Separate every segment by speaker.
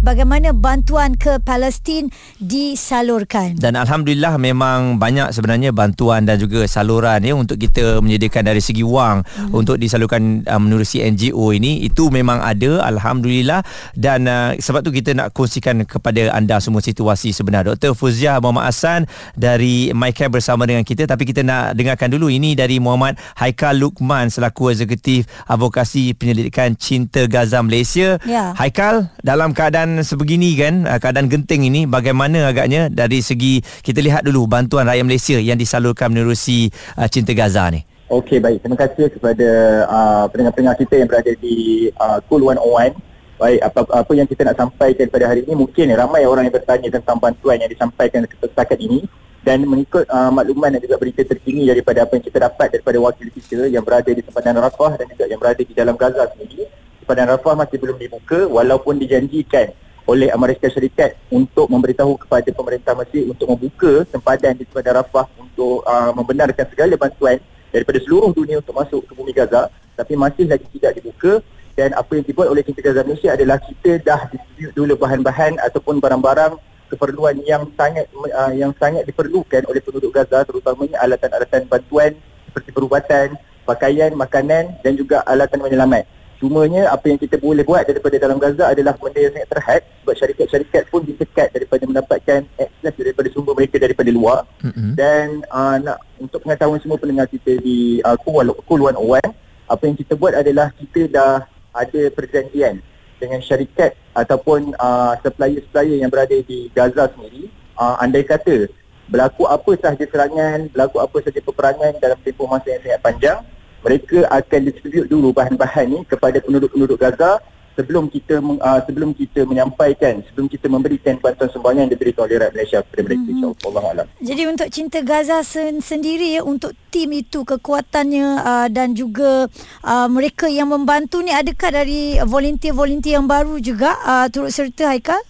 Speaker 1: bagaimana bantuan ke Palestin disalurkan.
Speaker 2: Dan alhamdulillah memang banyak sebenarnya bantuan dan juga saluran ya untuk kita menyediakan dari segi wang hmm. untuk disalurkan uh, menerusi NGO ini itu memang ada alhamdulillah dan uh, sebab tu kita nak kongsikan kepada anda semua situasi sebenar. Dr. Fuziah Muhammad Hassan dari MyCare bersama dengan kita tapi kita nak dengarkan dulu ini dari Muhammad Haikal Lukman selaku eksekutif advokasi penyelidikan Cinta Gaza Malaysia. Ya. Haikal dalam keadaan keadaan sebegini kan ah, keadaan genting ini bagaimana agaknya dari segi kita lihat dulu bantuan rakyat Malaysia yang disalurkan menerusi uh, Cinta Gaza ni?
Speaker 3: Okey baik. Terima kasih kepada uh, pendengar-pendengar kita yang berada di uh, Cool 101 baik apa apa yang kita nak sampaikan pada hari ini mungkin ramai orang yang bertanya tentang bantuan yang disampaikan setakat ini dan mengikut uh, makluman dan juga berita terkini daripada apa yang kita dapat daripada wakil kita yang berada di sempadan Rafah dan juga yang berada di dalam Gaza sendiri sempadan Rafah masih belum dibuka walaupun dijanjikan oleh Amerika Syarikat untuk memberitahu kepada pemerintah Mesir untuk membuka sempadan di sempadan Rafah untuk uh, membenarkan segala bantuan daripada seluruh dunia untuk masuk ke bumi Gaza tapi masih lagi tidak dibuka dan apa yang dibuat oleh Cinta Gaza Malaysia adalah kita dah distribute dulu bahan-bahan ataupun barang-barang keperluan yang sangat uh, yang sangat diperlukan oleh penduduk Gaza terutamanya alatan-alatan bantuan seperti perubatan, pakaian, makanan dan juga alatan penyelamat. Cumanya apa yang kita boleh buat daripada dalam Gaza adalah benda yang sangat terhad sebab syarikat-syarikat pun disekat daripada mendapatkan akses daripada sumber mereka daripada luar mm-hmm. dan uh, nak untuk pengetahuan semua pendengar kita di uh, Cool 101 apa yang kita buat adalah kita dah ada perjanjian dengan syarikat ataupun uh, supplier-supplier yang berada di Gaza sendiri uh, andai kata berlaku apa sahaja serangan berlaku apa sahaja peperangan dalam tempoh masa yang sangat panjang mereka akan distribute dulu bahan-bahan ni kepada penduduk-penduduk Gaza sebelum kita uh, sebelum kita menyampaikan sebelum kita memberikan bantuan sumbangan yang diberikan oleh rakyat Malaysia kepada mereka mm-hmm. insyaallah alam.
Speaker 1: Jadi untuk cinta Gaza sen- sendiri ya untuk tim itu kekuatannya uh, dan juga uh, mereka yang membantu ni adakah dari volunteer-volunteer yang baru juga uh, turut serta Haikal?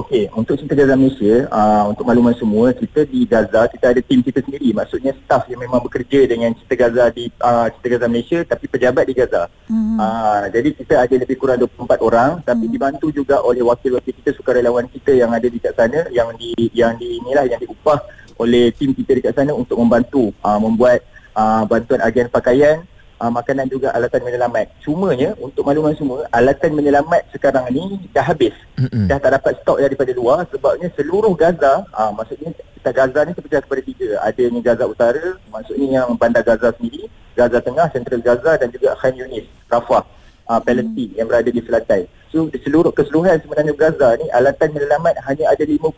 Speaker 3: Okey, untuk Cinta Gaza Malaysia, uh, untuk makluman semua, kita di Gaza, kita ada tim kita sendiri. Maksudnya staff yang memang bekerja dengan Cinta Gaza di uh, Cinta Gaza Malaysia tapi pejabat di Gaza. Mm-hmm. Uh, jadi kita ada lebih kurang 24 orang tapi mm-hmm. dibantu juga oleh wakil-wakil kita, sukarelawan kita yang ada di kat sana yang di yang di inilah yang diupah oleh tim kita di kat sana untuk membantu uh, membuat uh, bantuan agen pakaian uh, makanan juga alatan menyelamat. Cumanya untuk makluman semua, alatan menyelamat sekarang ni dah habis. Mm-hmm. Dah tak dapat stok daripada luar sebabnya seluruh Gaza, uh, maksudnya kita Gaza ni terpecah kepada tiga. Adanya Gaza Utara, maksudnya yang bandar Gaza sendiri, Gaza Tengah, Central Gaza dan juga Khan Yunis, Rafah, uh, Palestin mm. yang berada di selatan. So seluruh keseluruhan sebenarnya Gaza ni alatan menyelamat hanya ada 50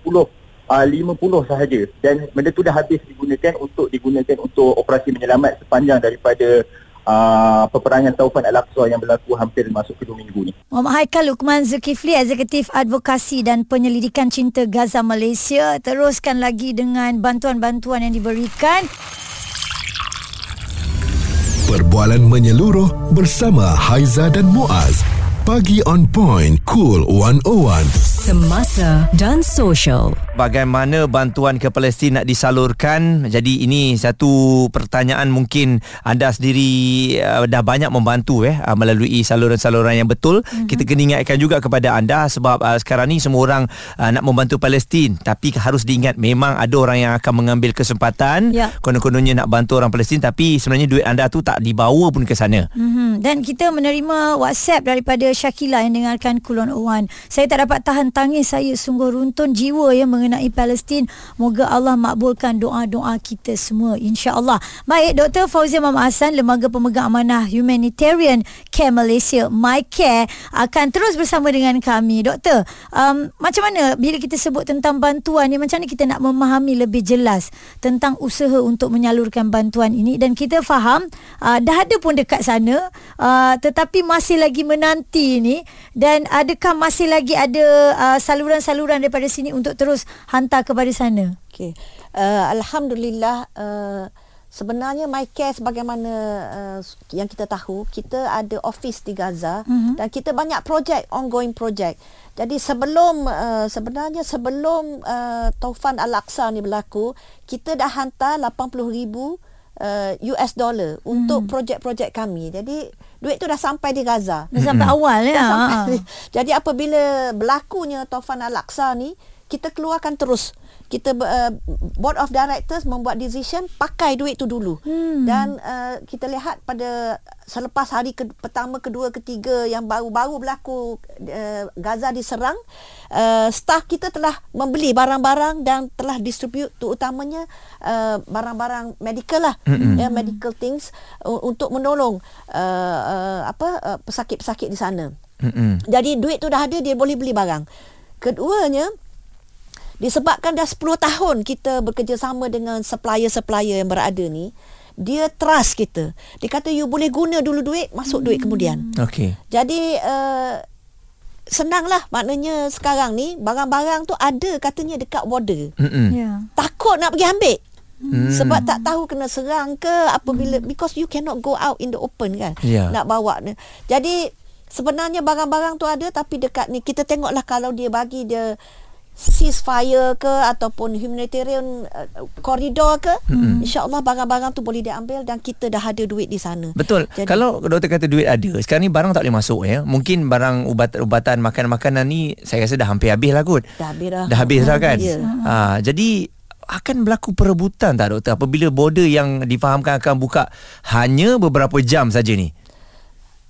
Speaker 3: uh, 50 sahaja dan benda tu dah habis digunakan untuk digunakan untuk operasi menyelamat sepanjang daripada uh, peperangan Taufan Al-Aqsa yang berlaku hampir masuk ke dua minggu ni.
Speaker 1: Muhammad Haikal Lukman Zulkifli, Eksekutif Advokasi dan Penyelidikan Cinta Gaza Malaysia. Teruskan lagi dengan bantuan-bantuan yang diberikan.
Speaker 4: Perbualan menyeluruh bersama Haiza dan Muaz. Pagi on point, cool 101
Speaker 2: semasa dan sosial. Bagaimana bantuan ke Palestin nak disalurkan? Jadi ini satu pertanyaan mungkin anda sendiri uh, dah banyak membantu eh uh, melalui saluran-saluran yang betul. Mm-hmm. Kita kena ingatkan juga kepada anda sebab uh, sekarang ni semua orang uh, nak membantu Palestin tapi harus diingat memang ada orang yang akan mengambil kesempatan yeah. konon-kononnya nak bantu orang Palestin tapi sebenarnya duit anda tu tak dibawa pun ke sana.
Speaker 1: Mm-hmm. Dan kita menerima WhatsApp daripada Syakila yang dengarkan Kulon Owan. Saya tak dapat tahan tangis saya sungguh runtun jiwa yang mengenai Palestin. Moga Allah makbulkan doa-doa kita semua insya-Allah. Baik Dr. Fauzia Muhammad Hassan Lembaga Pemegang Amanah Humanitarian Care Malaysia My Care akan terus bersama dengan kami. Doktor, um, macam mana bila kita sebut tentang bantuan ni macam mana kita nak memahami lebih jelas tentang usaha untuk menyalurkan bantuan ini dan kita faham uh, dah ada pun dekat sana uh, tetapi masih lagi menanti ni dan adakah masih lagi ada uh, saluran-saluran daripada sini untuk terus hantar kepada sana.
Speaker 5: Okey. Uh, alhamdulillah uh, sebenarnya my care sebagaimana uh, yang kita tahu kita ada office di Gaza mm-hmm. dan kita banyak projek ongoing project jadi sebelum uh, sebenarnya sebelum uh, Taufan Al-Aqsa ni berlaku kita dah hantar 80,000 uh, US dollar mm. untuk projek-projek kami jadi duit tu dah sampai di Gaza
Speaker 1: Dah sampai awal ya.
Speaker 5: Dah sampai.
Speaker 1: Ha.
Speaker 5: Jadi apabila berlakunya Taufan Al-Aqsa ni, kita keluarkan terus. Kita uh, board of directors membuat decision pakai duit tu dulu. Hmm. Dan uh, kita lihat pada selepas hari ke, pertama, kedua, ketiga yang baru-baru berlaku uh, Gaza diserang, uh, staff kita telah membeli barang-barang dan telah distribute terutamanya uh, barang-barang medical lah, mm-hmm. ya, medical things uh, untuk menolong uh, uh, apa uh, pesakit-pesakit di sana.
Speaker 2: Mm-mm.
Speaker 5: Jadi duit tu dah ada dia boleh beli barang. Keduanya disebabkan dah 10 tahun kita bekerjasama dengan supplier-supplier yang berada ni, dia trust kita. Dia kata you boleh guna dulu duit, masuk duit kemudian.
Speaker 2: Okey.
Speaker 5: Jadi uh, senanglah maknanya sekarang ni barang-barang tu ada katanya dekat border.
Speaker 2: Mm-mm.
Speaker 1: Ya.
Speaker 5: Takut nak pergi ambil. Hmm. Sebab tak tahu kena serang ke apabila hmm. because you cannot go out in the open kan
Speaker 2: Ya.
Speaker 5: nak bawa ni. Jadi sebenarnya barang-barang tu ada tapi dekat ni kita tengoklah kalau dia bagi dia ceasefire ke ataupun humanitarian uh, corridor ke hmm. insyaallah barang-barang tu boleh diambil dan kita dah ada duit di sana.
Speaker 2: Betul.
Speaker 5: Jadi-
Speaker 2: Kalau doktor kata duit ada, sekarang ni barang tak boleh masuk ya. Mungkin barang ubat-ubatan, makanan-makanan ni saya rasa dah hampir habis lah kot.
Speaker 5: Dah habis dah.
Speaker 2: Dah habis dah kan?
Speaker 5: Ya.
Speaker 2: Ha, jadi akan berlaku perebutan tak doktor apabila border yang difahamkan akan buka hanya beberapa jam saja ni?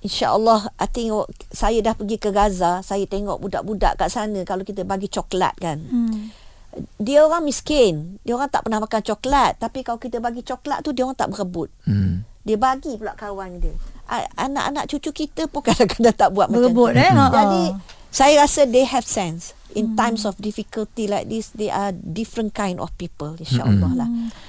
Speaker 5: InsyaAllah I tengok Saya dah pergi ke Gaza Saya tengok budak-budak kat sana Kalau kita bagi coklat kan.
Speaker 1: Hmm.
Speaker 5: Dia orang miskin Dia orang tak pernah makan coklat. Tapi kalau kita bagi coklat tu Dia orang tak berebut.
Speaker 2: Hmm.
Speaker 5: Dia bagi pula kawan dia. A- Anak-anak cucu kita pun kadang-kadang tak buat
Speaker 1: Berebut,
Speaker 5: macam tu.
Speaker 1: eh? Ha.
Speaker 5: Jadi Saya rasa they have sense. In times of difficulty like this They are different kind of people InsyaAllah lah.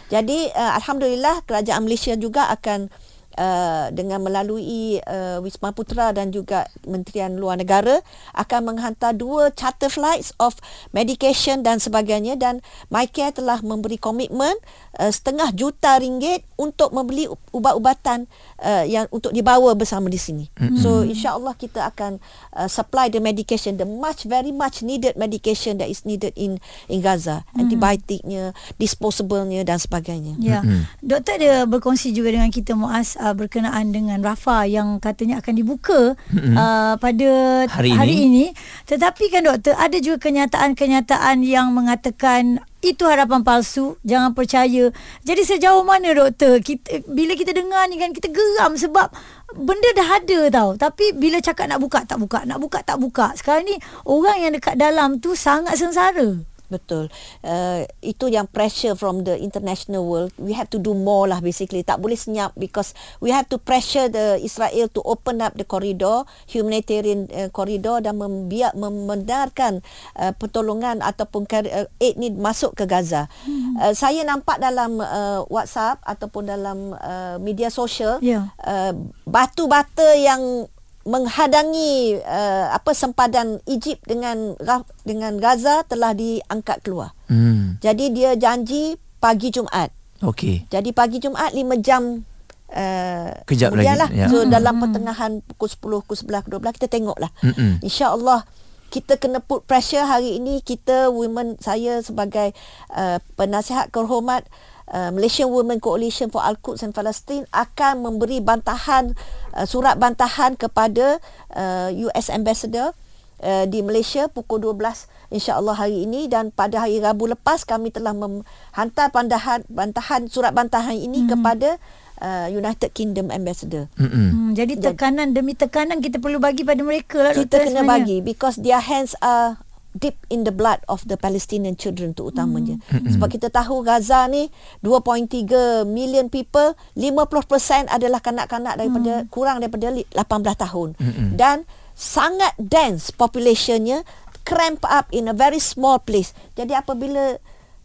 Speaker 5: Jadi uh, Alhamdulillah Kerajaan Malaysia juga akan uh, dengan melalui uh, Wisma Putra dan juga Kementerian Luar Negara akan menghantar dua charter flights of medication dan sebagainya. Dan MyCare telah memberi komitmen uh, setengah juta ringgit untuk membeli ubat-ubatan uh, yang untuk dibawa bersama di sini. Mm-hmm. So insya-Allah kita akan uh, supply the medication the much very much needed medication that is needed in in Gaza. Mm-hmm. Antibiotiknya, disposablenya dan sebagainya.
Speaker 1: Ya. Doktor ada berkongsi juga dengan kita Muaz uh, berkenaan dengan Rafa yang katanya akan dibuka uh, pada
Speaker 2: Hari
Speaker 1: hari
Speaker 2: ini.
Speaker 1: ini. Tetapi kan doktor ada juga kenyataan-kenyataan yang mengatakan itu harapan palsu, jangan percaya. Jadi sejauh mana doktor kita bila kita dengar ni kan kita geram sebab benda dah ada tau. Tapi bila cakap nak buka tak buka, nak buka tak buka. Sekarang ni orang yang dekat dalam tu sangat sengsara.
Speaker 5: Betul. Uh, itu yang pressure from the international world. We have to do more lah basically. Tak boleh senyap because we have to pressure the Israel to open up the corridor, humanitarian uh, corridor dan membiak membenarkan uh, pertolongan ataupun uh, aid ni masuk ke Gaza. Hmm. Uh, saya nampak dalam uh, WhatsApp ataupun dalam uh, media sosial
Speaker 1: Ya.
Speaker 5: uh, batu-bata yang menghadangi uh, apa sempadan Egypt dengan dengan Gaza telah diangkat keluar.
Speaker 2: Hmm.
Speaker 5: Jadi dia janji pagi Jumaat.
Speaker 2: Okey.
Speaker 5: Jadi pagi Jumaat 5 jam uh,
Speaker 2: Kejap lagi,
Speaker 5: lah.
Speaker 2: ya.
Speaker 5: So dalam pertengahan pukul 10, pukul 11, pukul 12 kita tengoklah.
Speaker 2: Mm-mm.
Speaker 5: InsyaAllah kita kena put pressure hari ini kita women saya sebagai uh, penasihat kehormat uh, Malaysian Women Coalition for Al-Quds and Palestine akan memberi bantahan uh, surat bantahan kepada uh, US Ambassador uh, di Malaysia pukul 12 insya-Allah hari ini dan pada hari Rabu lepas kami telah menghantar bantahan bantahan surat bantahan ini hmm. kepada uh, United Kingdom Ambassador.
Speaker 2: Mm-mm.
Speaker 1: Hmm, jadi tekanan demi tekanan kita perlu bagi pada mereka lah
Speaker 5: kita kena
Speaker 1: sebenarnya.
Speaker 5: bagi because their hands are deep in the blood of the Palestinian children terutamanya. Hmm. Sebab kita tahu Gaza ni 2.3 million people, 50% adalah kanak-kanak daripada hmm. kurang daripada li- 18 tahun. Hmm. Dan sangat dense populationnya cramp up in a very small place. Jadi apabila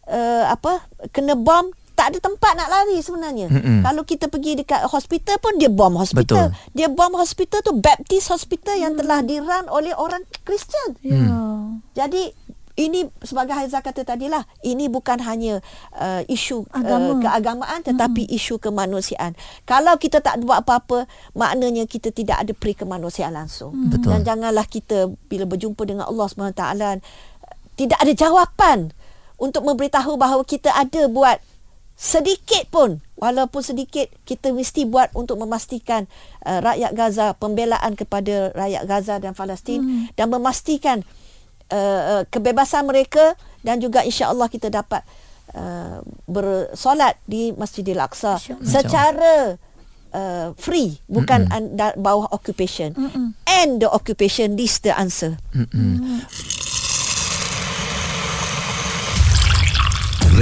Speaker 5: uh, apa kena bom tak ada tempat nak lari sebenarnya.
Speaker 2: Mm-mm.
Speaker 5: Kalau kita pergi dekat hospital pun dia bom hospital.
Speaker 2: Betul.
Speaker 5: Dia bom hospital tu Baptist hospital yang telah dirun oleh orang Kristian.
Speaker 1: Ya.
Speaker 5: Jadi ini sebagai Haizah kata tadilah ini bukan hanya uh, isu
Speaker 1: Agama.
Speaker 5: uh, keagamaan tetapi hmm. isu kemanusiaan. Kalau kita tak buat apa-apa maknanya kita tidak ada peri kemanusiaan langsung.
Speaker 2: Hmm. Betul.
Speaker 5: Dan janganlah kita bila berjumpa dengan Allah SWT tidak ada jawapan untuk memberitahu bahawa kita ada buat sedikit pun walaupun sedikit kita mesti buat untuk memastikan uh, rakyat Gaza pembelaan kepada rakyat Gaza dan Palestin hmm. dan memastikan uh, uh, kebebasan mereka dan juga insya-Allah kita dapat uh, bersolat di Masjidil Aqsa secara uh, free bukan
Speaker 2: Mm-mm.
Speaker 5: anda bawah occupation
Speaker 1: Mm-mm.
Speaker 5: and the occupation is the answer
Speaker 2: Mm-mm.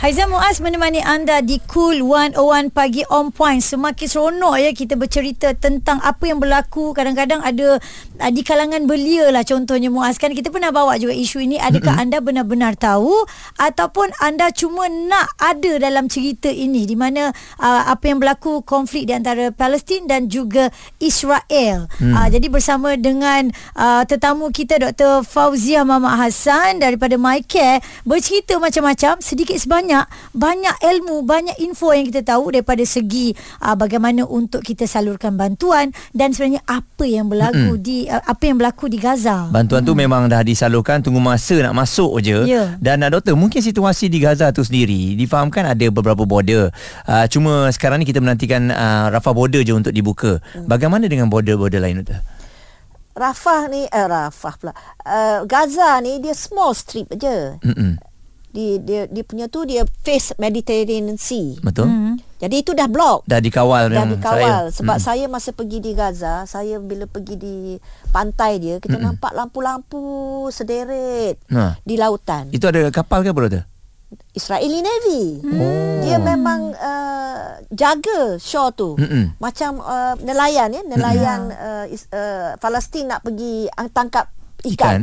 Speaker 1: Haiza Muaz menemani anda di Cool 101 Pagi On Point. Semakin seronok ya kita bercerita tentang apa yang berlaku. Kadang-kadang ada uh, di kalangan belia lah contohnya Muaz kan. Kita pernah bawa juga isu ini. Adakah anda benar-benar tahu ataupun anda cuma nak ada dalam cerita ini di mana uh, apa yang berlaku konflik di antara Palestin dan juga Israel. Hmm. Uh, jadi bersama dengan uh, tetamu kita Dr. Fauzia Mamat Hassan daripada MyCare bercerita macam-macam sedikit sebanyak banyak ilmu banyak info yang kita tahu daripada segi uh, bagaimana untuk kita salurkan bantuan dan sebenarnya apa yang berlaku
Speaker 2: Mm-mm.
Speaker 1: di uh, apa yang berlaku di Gaza.
Speaker 2: Bantuan tu memang dah disalurkan Tunggu masa nak masuk je
Speaker 1: Ya.
Speaker 2: Dan uh, doktor Mungkin situasi di Gaza tu sendiri Difahamkan ada beberapa border uh, Cuma sekarang ni kita menantikan uh, Rafah border je untuk dibuka Bagaimana dengan border-border lain doktor?
Speaker 5: Rafah ni eh Rafah pula uh, Gaza ni dia small strip je
Speaker 2: Mm-mm.
Speaker 5: Dia, dia dia punya tu dia face Mediterranean Sea
Speaker 2: Betul?
Speaker 1: Hmm.
Speaker 5: jadi itu dah block
Speaker 2: Dah dikawal
Speaker 5: dah dikawal
Speaker 2: Israel.
Speaker 5: sebab
Speaker 2: Mm-mm.
Speaker 5: saya masa pergi di Gaza saya bila pergi di pantai dia kita
Speaker 2: Mm-mm.
Speaker 5: nampak lampu-lampu sederet
Speaker 2: Ha.
Speaker 5: di lautan
Speaker 2: Itu ada kapal ke doktor?
Speaker 5: Israeli Navy
Speaker 2: Oh.
Speaker 5: dia memang uh, jaga shore tu
Speaker 2: Mm-mm.
Speaker 5: macam uh, nelayan ya nelayan uh, is, uh, Palestin nak pergi ang- tangkap
Speaker 2: Ikan.
Speaker 5: ikan,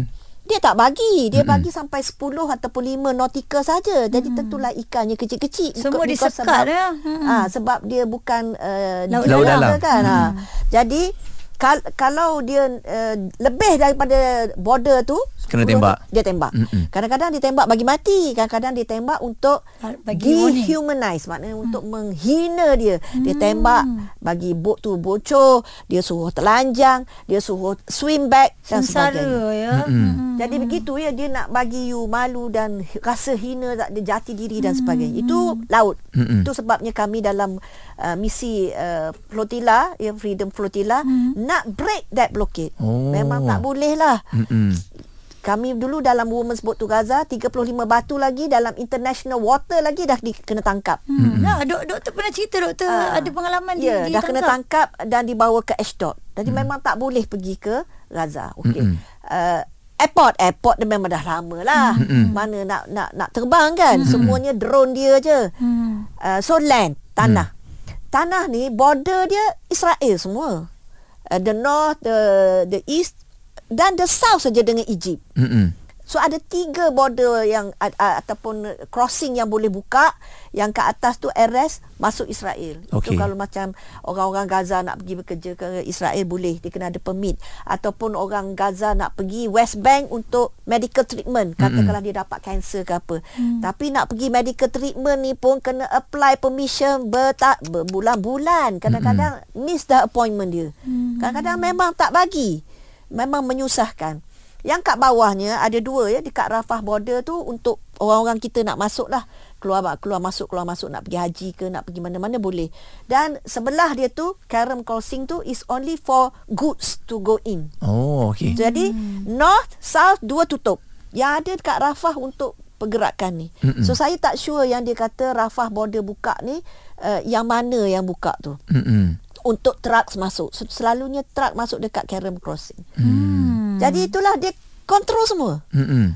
Speaker 5: dia tak bagi dia
Speaker 2: Mm-mm.
Speaker 5: bagi sampai 10 ataupun 5 nautika saja jadi tentulah ikannya kecil-kecil
Speaker 1: Semua disekat
Speaker 5: sebab,
Speaker 1: ya. Hmm.
Speaker 5: ah sebab dia bukan uh,
Speaker 1: Laut
Speaker 2: dalam.
Speaker 5: dalam kan
Speaker 2: dalam.
Speaker 5: ha. jadi kal- kalau dia uh, lebih daripada border tu
Speaker 2: Kena
Speaker 5: 10
Speaker 2: tembak.
Speaker 5: dia tembak
Speaker 2: Mm-mm.
Speaker 5: kadang-kadang ditembak bagi mati kadang-kadang ditembak untuk
Speaker 1: Bagi warning.
Speaker 5: dehumanize maknanya hmm. untuk menghina dia dia tembak bagi bot tu bocor dia suruh telanjang dia suruh swim back dan sebagainya
Speaker 1: Sengsara ya.
Speaker 2: Mm-mm.
Speaker 5: jadi begitu ya dia nak bagi you malu dan rasa hina tak ada jati diri dan sebagainya itu laut
Speaker 2: Mm-mm.
Speaker 5: itu sebabnya kami dalam uh, misi uh, flotilla ya freedom flotilla nak break that blockade
Speaker 2: Oh.
Speaker 5: memang tak boleh lah
Speaker 2: Mm-mm.
Speaker 5: kami dulu dalam Women's Boat to Gaza 35 batu lagi dalam international water lagi dah di, kena tangkap.
Speaker 1: Hmm. Nah, dok doktor pernah cerita doktor
Speaker 5: Ah.
Speaker 1: ada pengalaman
Speaker 5: Ya,
Speaker 1: di,
Speaker 5: dah kena tangkap dan dibawa ke Ashdod. Jadi hmm. memang tak boleh pergi ke Gaza. Okey. Uh, airport airport dia memang dah lama lah. Mana nak nak nak terbang kan? Semuanya drone dia je.
Speaker 1: Hmm.
Speaker 5: Uh, so land, tanah. Tanah ni border dia Israel semua. Uh, the north, the the east dan the south saja dengan Egypt.
Speaker 2: Mm-mm.
Speaker 5: So ada tiga border yang uh, ataupun crossing yang boleh buka yang ke atas tu RS masuk Israel.
Speaker 2: Okey.
Speaker 5: Itu kalau macam orang-orang Gaza nak pergi bekerja ke Israel boleh dia kena ada permit ataupun orang Gaza nak pergi West Bank untuk medical treatment katakanlah dia dapat kanser ke apa. Hmm. Tapi nak pergi medical treatment ni pun kena apply permission berta- berbulan-bulan. Kadang-kadang miss the appointment dia.
Speaker 1: Hmm.
Speaker 5: Kadang-kadang memang tak bagi. Memang menyusahkan. Yang kat bawahnya ada dua ya dekat Rafah border tu untuk orang-orang kita nak masuk lah keluar keluar masuk keluar masuk nak pergi haji ke nak pergi mana-mana boleh. Dan sebelah dia tu Karam crossing tu is only for goods to go in.
Speaker 2: Oh, okey.
Speaker 5: Jadi north south dua tutup. Yang ada dekat Rafah untuk pergerakan ni.
Speaker 2: Mm-mm.
Speaker 5: So saya tak sure yang dia kata Rafah border buka ni uh, yang mana yang buka tu
Speaker 2: Mm-mm.
Speaker 5: untuk trucks masuk. So, selalunya truck masuk dekat Karam crossing.
Speaker 1: Hmm.
Speaker 5: Jadi itulah dia kontrol semua.
Speaker 2: Mm-mm.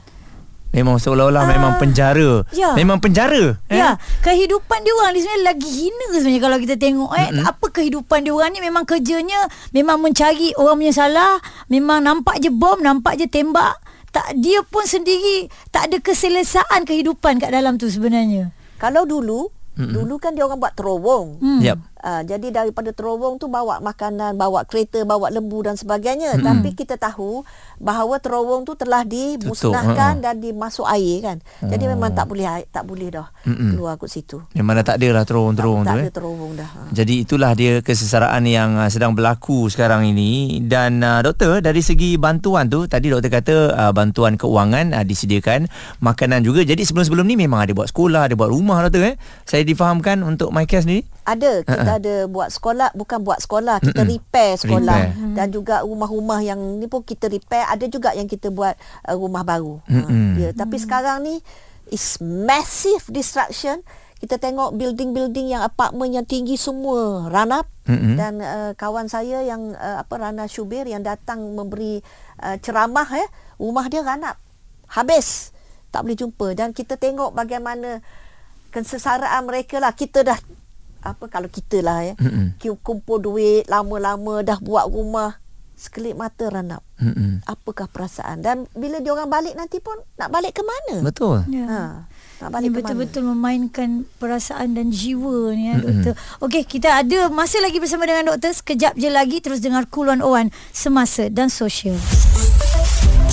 Speaker 2: Memang seolah-olah memang penjara.
Speaker 1: ya.
Speaker 2: Memang penjara. eh?
Speaker 1: Ya, kehidupan dia orang ni sebenarnya lagi hina sebenarnya kalau kita tengok eh
Speaker 2: Mm-mm.
Speaker 1: apa kehidupan dia orang ni memang kerjanya memang mencari orang punya salah, memang nampak je bom, nampak je tembak. Tak dia pun sendiri tak ada keselesaan kehidupan kat dalam tu sebenarnya.
Speaker 5: Kalau dulu Mm-mm. dulu kan dia orang buat terowong.
Speaker 1: Hmm.
Speaker 2: Yep.
Speaker 5: Uh, jadi daripada terowong tu bawa makanan, bawa kereta, bawa lembu dan sebagainya. Mm-hmm. Tapi kita tahu bahawa terowong tu telah dimusnahkan
Speaker 2: Tutup,
Speaker 5: dan dimasuk air kan. Jadi memang tak boleh tak boleh dah
Speaker 2: Mm-mm.
Speaker 5: keluar kat situ.
Speaker 2: Memang dah tak ada lah terowong-terowong
Speaker 5: tak
Speaker 2: tu
Speaker 5: ada
Speaker 2: eh.
Speaker 5: terowong dah. Ha.
Speaker 2: Jadi itulah dia kesesaraan yang uh, sedang berlaku sekarang ini dan uh, doktor dari segi bantuan tu tadi doktor kata uh, bantuan keuangan uh, disediakan makanan juga jadi sebelum-sebelum ni memang ada buat sekolah ada buat rumah doktor eh saya difahamkan untuk my case ni
Speaker 5: Ada kita
Speaker 2: Ha-ha.
Speaker 5: ada buat sekolah bukan buat sekolah kita
Speaker 2: Mm-mm.
Speaker 5: repair sekolah
Speaker 2: Repair.
Speaker 5: dan juga rumah-rumah yang ni pun kita repair ada juga yang kita buat uh, rumah baru.
Speaker 2: Mm-mm.
Speaker 5: ya tapi sekarang ni is massive destruction. Kita tengok building-building yang apartmen yang tinggi semua run up
Speaker 2: Mm-mm.
Speaker 5: dan uh, kawan saya yang uh, apa Rana Shubir yang datang memberi uh, ceramah ya rumah dia run up habis tak boleh jumpa dan kita tengok bagaimana kesesaraan mereka lah kita dah apa kalau kita lah ya
Speaker 2: Mm-mm.
Speaker 5: ki- kumpul duit lama-lama dah buat rumah sekelip mata run up
Speaker 2: Mm-mm.
Speaker 5: apakah perasaan dan bila dia orang balik nanti pun nak balik ke mana
Speaker 2: betul
Speaker 1: Ya.
Speaker 5: ha nak
Speaker 1: Ini
Speaker 5: balik ke mana
Speaker 1: betul-betul memainkan perasaan dan jiwa ni ya doktor. Okey, kita ada masa lagi bersama dengan doktor. Sekejap je lagi terus dengar Cool 101 semasa dan sosial.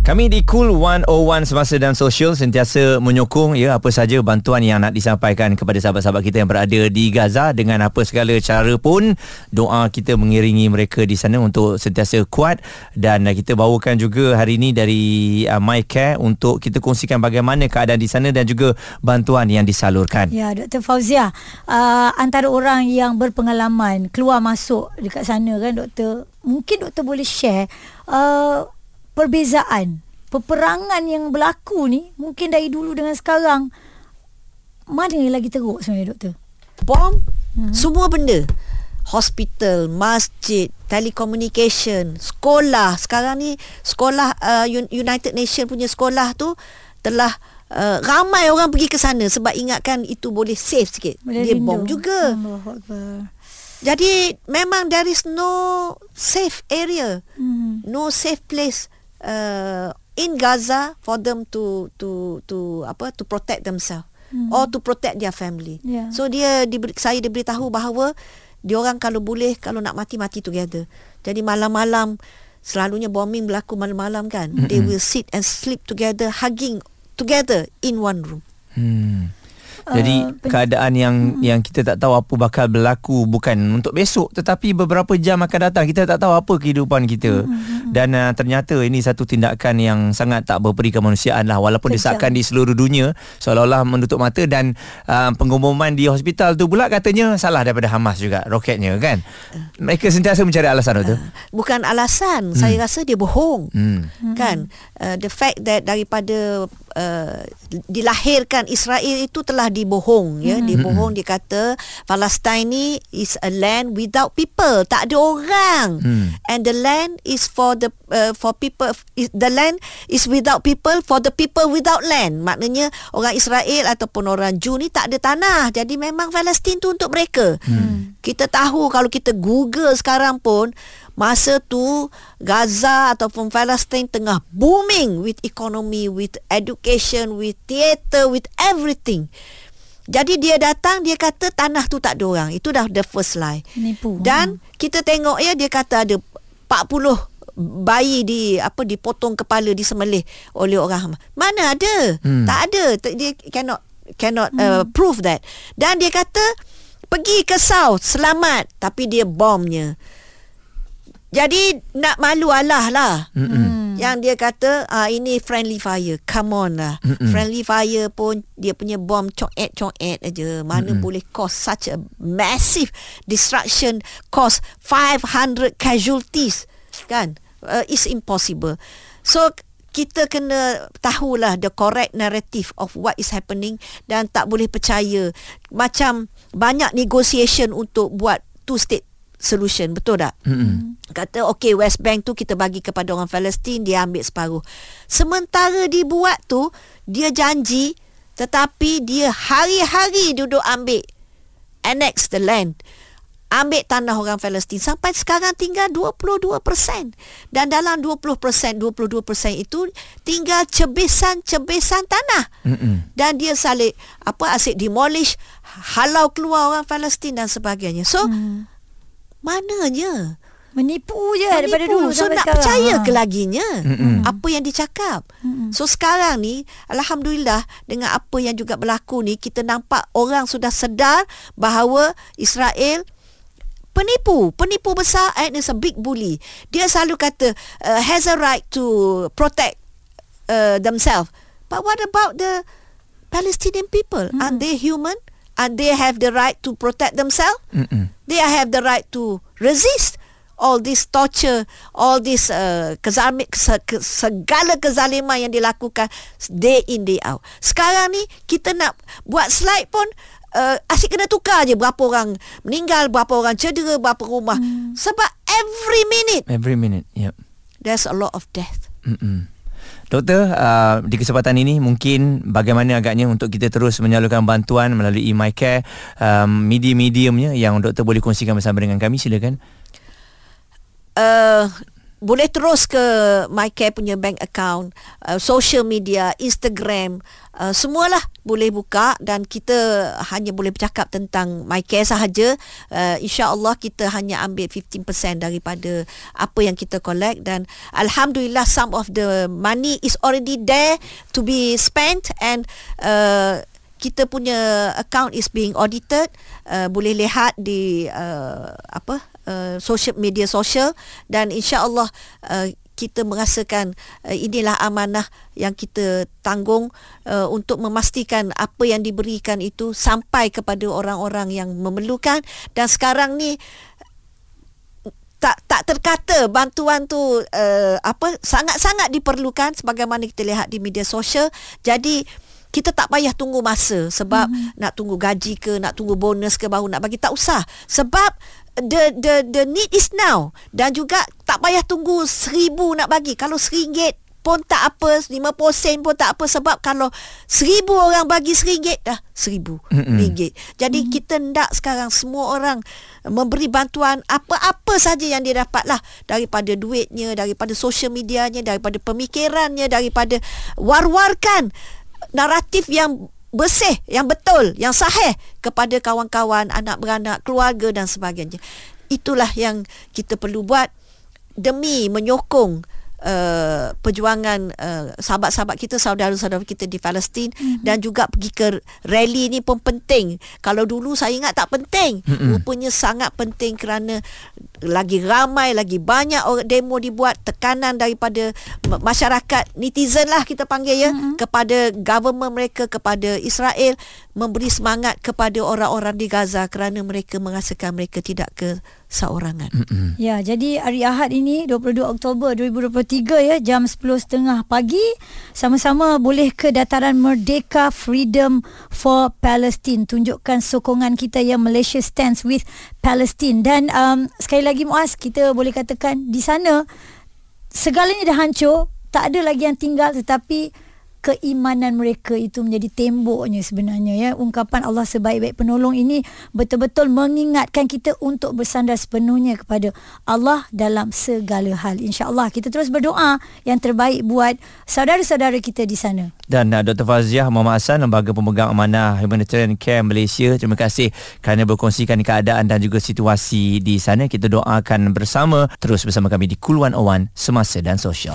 Speaker 2: Kami di Cool 101 Semasa dan Sosial sentiasa menyokong ya apa saja bantuan yang nak disampaikan kepada sahabat-sahabat kita yang berada di Gaza dengan apa segala cara pun doa kita mengiringi mereka di sana untuk sentiasa kuat dan uh, kita bawakan juga hari ini dari uh, My Care untuk kita kongsikan bagaimana keadaan di sana dan juga bantuan yang disalurkan.
Speaker 1: Ya, Dr. Fauzia, uh, antara orang yang berpengalaman keluar masuk dekat sana kan doktor, mungkin doktor boleh share uh, perbezaan peperangan yang berlaku ni mungkin dari dulu dengan sekarang mana yang lagi teruk sebenarnya doktor?
Speaker 5: bom hmm. semua benda hospital masjid telekommunikasi sekolah sekarang ni sekolah uh, Un- United Nation punya sekolah tu telah uh, ramai orang pergi ke sana sebab ingatkan itu boleh safe sikit
Speaker 1: Boleh
Speaker 5: dia
Speaker 1: rindu.
Speaker 5: bom juga
Speaker 1: Akbar.
Speaker 5: jadi memang there is no safe area
Speaker 1: Hmm.
Speaker 5: no safe place uh, in Gaza for them to to to apa to protect themselves hmm. or to protect their family.
Speaker 1: Yeah.
Speaker 5: So dia diberi, saya diberitahu bahawa dia orang kalau boleh kalau nak mati mati together. Jadi malam-malam selalunya bombing berlaku malam-malam kan. Mm-hmm. They will sit and sleep together hugging together in one room.
Speaker 2: Hmm. Jadi
Speaker 1: Uh,
Speaker 2: keadaan yang hmm. yang kita tak tahu apa bakal berlaku bukan untuk besok tetapi beberapa jam akan datang kita tak tahu apa kehidupan kita hmm. dan uh, ternyata ini satu tindakan yang sangat tak berperi kemanusiaan lah walaupun
Speaker 1: Kejam.
Speaker 2: disahkan di seluruh dunia seolah-olah menutup mata dan uh, pengumuman di hospital tu pula katanya salah daripada Hamas juga roketnya kan mereka sentiasa mencari alasan tu
Speaker 5: Bukan alasan, hmm. saya rasa dia bohong.
Speaker 2: hmm.
Speaker 5: kan uh, the fact that daripada uh, dilahirkan Israel itu telah dibohong ya. Dibohong dia kata Palestine ni is a land without people. Tak ada orang.
Speaker 2: Hmm.
Speaker 5: and the land is for the uh, for people is, the land is without people for the people without land. Maknanya orang Israel ataupun orang Jew ni tak ada tanah. Jadi memang Palestin tu untuk mereka. Hmm. kita tahu kalau kita google sekarang pun masa tu Gaza ataupun Palestine tengah booming with economy with education with theatre with everything jadi dia datang dia kata tanah tu tak ada orang itu dah the first lie
Speaker 1: Nipu.
Speaker 5: dan kita tengok ya dia kata ada 40 bayi di apa dipotong kepala disembelih oleh orang Hamas. Mana ada?
Speaker 2: Hmm.
Speaker 5: Tak ada. Dia cannot cannot uh, prove that. Dan dia kata pergi ke South selamat tapi dia bomnya. Jadi nak malu Allah lah.
Speaker 2: Mm-mm.
Speaker 5: Yang dia kata ah ini friendly fire. Come on lah.
Speaker 2: Mm-mm.
Speaker 5: Friendly fire pun dia punya bom coet coet aja. Mana
Speaker 2: Mm-mm.
Speaker 5: boleh cause such a massive destruction cause 500 casualties kan. Uh, it's impossible. So kita kena tahulah the correct narrative of what is happening dan tak boleh percaya macam banyak negotiation untuk buat two state solution betul tak
Speaker 2: Mm-mm.
Speaker 5: kata okey West Bank tu kita bagi kepada orang Palestin dia ambil separuh sementara dibuat tu dia janji tetapi dia hari-hari duduk ambil annex the land ambil tanah orang Palestin sampai sekarang tinggal 22% dan dalam 20% 22% itu tinggal cebisan-cebisan tanah Mm-mm. dan dia salik apa asyik demolish halau keluar orang Palestin dan sebagainya so mm. Mananya
Speaker 1: Menipu je Menipu. daripada dulu
Speaker 5: so, nak
Speaker 1: sekarang.
Speaker 5: percaya ke laginya Mm-mm. apa yang dicakap. Mm-mm. So sekarang ni alhamdulillah dengan apa yang juga berlaku ni kita nampak orang sudah sedar bahawa Israel penipu, penipu besar and is a big bully. Dia selalu kata uh, has a right to protect uh, themselves. But what about the Palestinian people? Mm. Aren't they human? And they have the right to protect themselves? Mm-mm. They have the right to resist all this torture, all this uh, kezalimi, segala kezaliman yang dilakukan day in day out. Sekarang ni kita nak buat slide pun uh, asyik kena tukar je berapa orang meninggal, berapa orang cedera, berapa rumah. Hmm. Sebab every minute.
Speaker 2: Every minute, yep.
Speaker 5: There's a lot of death.
Speaker 2: Mm-mm. Doktor, uh, di kesempatan ini mungkin bagaimana agaknya untuk kita terus menyalurkan bantuan melalui MyCare, um, medium-mediumnya yang doktor boleh kongsikan bersama dengan kami, silakan.
Speaker 5: Uh, boleh terus ke MyCare punya bank account, uh, social media, Instagram, uh, semualah boleh buka dan kita hanya boleh bercakap tentang MyCare sahaja. Uh, InsyaAllah kita hanya ambil 15% daripada apa yang kita collect dan Alhamdulillah some of the money is already there to be spent and uh, kita punya account is being audited uh, boleh lihat di uh, apa uh, social media sosial dan insyaallah uh, kita merasakan uh, inilah amanah yang kita tanggung uh, untuk memastikan apa yang diberikan itu sampai kepada orang-orang yang memerlukan. Dan sekarang ni tak tak terkata bantuan tu uh, apa sangat-sangat diperlukan sebagaimana kita lihat di media sosial jadi kita tak payah tunggu masa sebab mm-hmm. nak tunggu gaji ke nak tunggu bonus ke baru nak bagi. Tak usah. Sebab the the the need is now. Dan juga tak payah tunggu seribu nak bagi. Kalau seringgit pun tak apa lima sen pun tak apa. Sebab kalau seribu orang bagi seringgit dah seribu mm-hmm. ringgit. Jadi mm-hmm. kita hendak sekarang semua orang memberi bantuan apa-apa saja yang dia dapat lah. Daripada duitnya daripada social medianya daripada pemikirannya daripada war-warkan naratif yang bersih, yang betul, yang sahih kepada kawan-kawan, anak beranak, keluarga dan sebagainya. Itulah yang kita perlu buat demi menyokong uh, perjuangan uh, sahabat-sahabat kita, saudara-saudara kita di Palestin mm-hmm. dan juga pergi ke rally ni pun penting. Kalau dulu saya ingat tak penting, mm-hmm. rupanya sangat penting kerana lagi ramai lagi banyak orang demo dibuat tekanan daripada masyarakat netizen lah kita panggil ya mm-hmm. kepada government mereka kepada Israel memberi semangat kepada orang-orang di Gaza kerana mereka merasakan mereka tidak ke seorangan. Mm-hmm.
Speaker 1: Ya, jadi hari Ahad ini 22 Oktober 2023 ya jam 10.30 pagi sama-sama boleh ke dataran Merdeka Freedom for Palestine tunjukkan sokongan kita yang Malaysia stands with Palestine dan um, sekali lagi Muaz kita boleh katakan di sana segalanya dah hancur tak ada lagi yang tinggal tetapi keimanan mereka itu menjadi temboknya sebenarnya ya. Ungkapan Allah sebaik-baik penolong ini betul-betul mengingatkan kita untuk bersandar sepenuhnya kepada Allah dalam segala hal. Insyaallah kita terus berdoa yang terbaik buat saudara-saudara kita di sana.
Speaker 2: Dan uh, Dr Faziah Muhammad Hassan lembaga pemegang amanah humanitarian care Malaysia terima kasih kerana berkongsikan keadaan dan juga situasi di sana. Kita doakan bersama terus bersama kami di Cool 101 semasa dan sosial